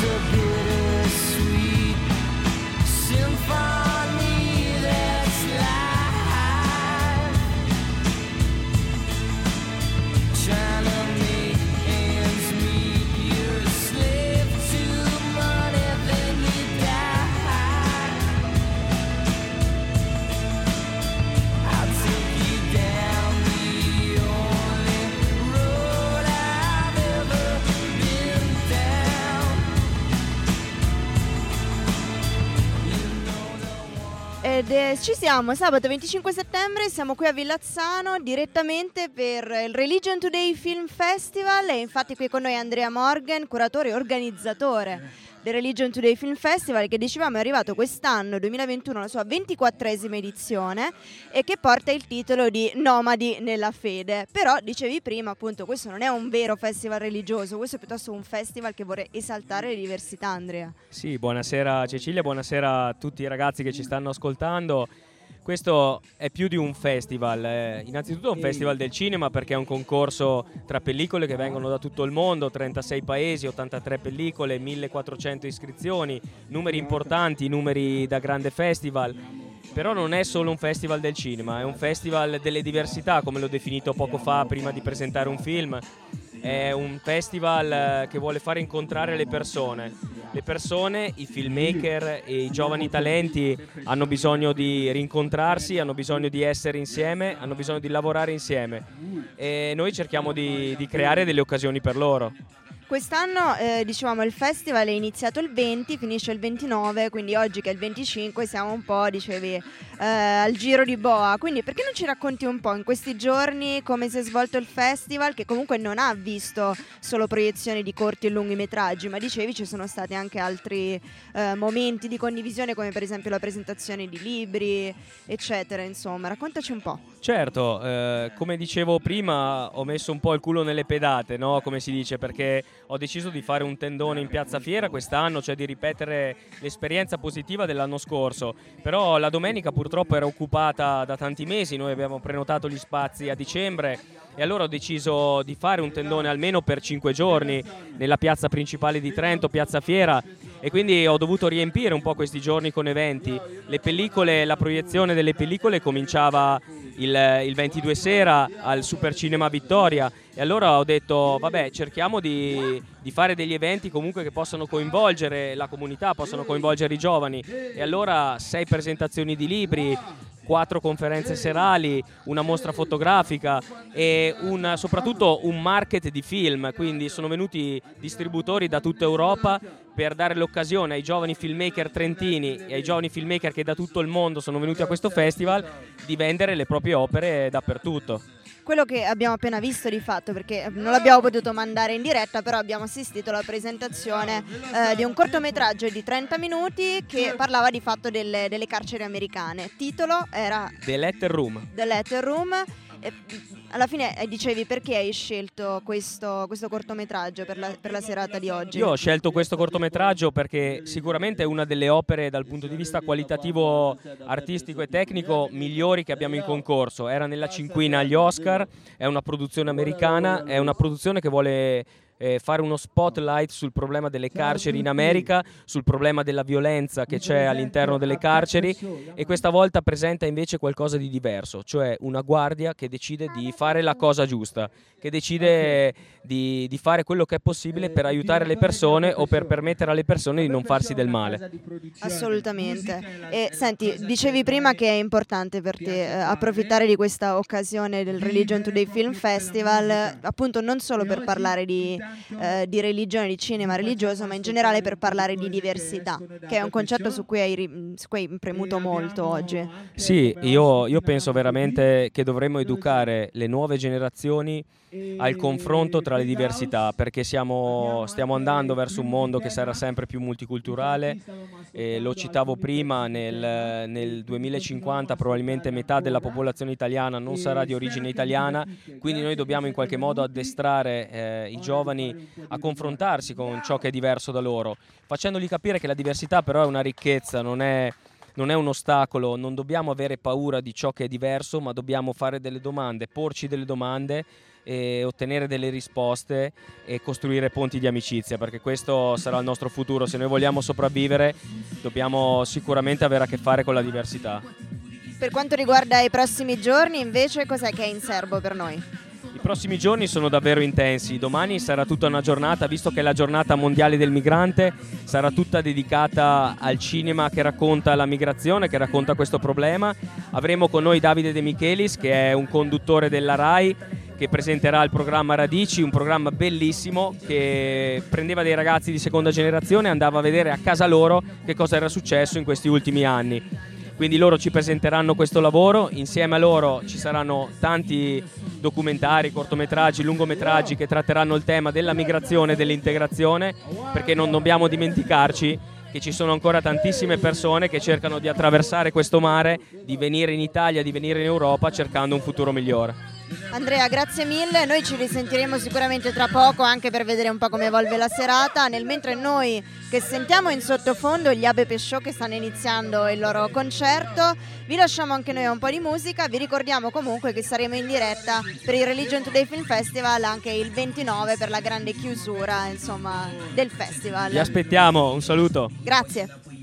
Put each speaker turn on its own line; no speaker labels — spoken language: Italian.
disappear Ed eh, ci siamo, sabato 25 settembre, siamo qui a Villazzano direttamente per il Religion Today Film Festival. E infatti qui con noi Andrea Morgan, curatore e organizzatore del Religion Today Film Festival che dicevamo è arrivato quest'anno, 2021, la sua 24esima edizione e che porta il titolo di Nomadi nella fede. Però dicevi prima appunto questo non è un vero festival religioso, questo è piuttosto un festival che vorrei esaltare le diversità Andrea.
Sì, buonasera Cecilia, buonasera a tutti i ragazzi che ci stanno ascoltando. Questo è più di un festival, eh, innanzitutto è un festival del cinema perché è un concorso tra pellicole che vengono da tutto il mondo, 36 paesi, 83 pellicole, 1400 iscrizioni, numeri importanti, numeri da grande festival. Però non è solo un festival del cinema, è un festival delle diversità, come l'ho definito poco fa prima di presentare un film. È un festival eh, che vuole fare incontrare le persone. Le persone, i filmmaker e i giovani talenti hanno bisogno di rincontrarsi, hanno bisogno di essere insieme, hanno bisogno di lavorare insieme e noi cerchiamo di, di creare delle occasioni per loro.
Quest'anno eh, dicevamo il festival è iniziato il 20, finisce il 29, quindi oggi che è il 25 siamo un po', dicevi, eh, al giro di boa. Quindi perché non ci racconti un po' in questi giorni come si è svolto il festival che comunque non ha visto solo proiezioni di corti e lunghi metraggi, ma dicevi ci sono stati anche altri eh, momenti di condivisione come per esempio la presentazione di libri, eccetera, insomma, raccontaci un po'.
Certo, eh, come dicevo prima ho messo un po' il culo nelle pedate, no? come si dice, perché ho deciso di fare un tendone in Piazza Fiera quest'anno, cioè di ripetere l'esperienza positiva dell'anno scorso. Però la domenica purtroppo era occupata da tanti mesi, noi abbiamo prenotato gli spazi a dicembre e allora ho deciso di fare un tendone almeno per cinque giorni nella piazza principale di Trento, Piazza Fiera e quindi ho dovuto riempire un po' questi giorni con eventi. Le pellicole, la proiezione delle pellicole cominciava il, il 22 sera al Super Cinema Vittoria. E allora ho detto vabbè cerchiamo di, di, fare degli eventi comunque che possano coinvolgere la comunità, possano coinvolgere i giovani. E allora sei presentazioni di libri, quattro conferenze serali, una mostra fotografica e un, soprattutto un market di film, quindi sono venuti distributori da tutta Europa per dare l'occasione ai giovani filmmaker trentini e ai giovani filmmaker che da tutto il mondo sono venuti a questo festival di vendere le proprie opere dappertutto
quello che abbiamo appena visto di fatto, perché non l'abbiamo potuto mandare in diretta, però abbiamo assistito alla presentazione eh, di un cortometraggio di 30 minuti che parlava di fatto delle, delle carceri americane. Il titolo era
The Letter Room.
The Letter Room e alla fine eh, dicevi perché hai scelto questo, questo cortometraggio per la, per la, serata di oggi?
Io ho scelto questo cortometraggio perché sicuramente è una delle opere dal punto di vista qualitativo, artistico e tecnico migliori che abbiamo in concorso. Era nella cinquina agli Oscar, è una produzione americana, è una produzione che vuole eh, fare uno spotlight sul problema delle carceri in America, sul problema della violenza che c'è all'interno delle carceri e questa volta presenta invece qualcosa di diverso, cioè una guardia che decide di fare la cosa giusta, che decide di, di fare quello che è possibile per aiutare le persone o per permettere alle persone di non farsi del male.
Assolutamente. E senti, dicevi prima che è importante per te eh, approfittare di questa occasione del Religion Today Film Festival, appunto non solo per parlare di eh, di religione, di cinema religioso, ma in generale per parlare di diversità, che è un concetto su cui hai, su cui hai premuto molto oggi.
Sì, io, io penso veramente che dovremmo educare le nuove generazioni al confronto tra le diversità, perché siamo, stiamo andando verso un mondo che sarà sempre più multiculturale. E lo citavo prima, nel, nel 2050 probabilmente metà della popolazione italiana non sarà di origine italiana, quindi noi dobbiamo in qualche modo addestrare eh, i giovani a confrontarsi con ciò che è diverso da loro, facendogli capire che la diversità però è una ricchezza, non è non è un ostacolo, non dobbiamo avere paura di ciò che è diverso, ma dobbiamo fare delle domande, porci delle domande e ottenere delle risposte e costruire ponti di amicizia, perché questo sarà il nostro futuro. Se noi vogliamo sopravvivere, dobbiamo sicuramente avere a che fare con la diversità.
Per quanto riguarda i prossimi giorni, invece, cos'è che è in serbo per noi?
Prossimi giorni sono davvero intensi. Domani sarà tutta una giornata, visto che è la giornata mondiale del migrante, sarà tutta dedicata al cinema che racconta la migrazione, che racconta questo problema. Avremo con noi Davide De Michelis, che è un conduttore della RAI che presenterà il programma Radici, un programma bellissimo che prendeva dei ragazzi di seconda generazione e andava a vedere a casa loro che cosa era successo in questi ultimi anni. Quindi loro ci presenteranno questo lavoro, insieme a loro ci saranno tanti documentari, cortometraggi, lungometraggi che tratteranno il tema della migrazione e dell'integrazione, perché non dobbiamo dimenticarci che ci sono ancora tantissime persone che cercano di attraversare questo mare, di venire in Italia, di venire in Europa cercando un futuro migliore.
Andrea, grazie mille. Noi ci risentiremo sicuramente tra poco anche per vedere un po' come evolve la serata. Nel mentre noi che sentiamo in sottofondo gli Abe Show che stanno iniziando il loro concerto, vi lasciamo anche noi un po' di musica. Vi ricordiamo comunque che saremo in diretta per il Religion Today Film Festival anche il 29 per la grande chiusura insomma, del festival.
Vi aspettiamo, un saluto.
Grazie.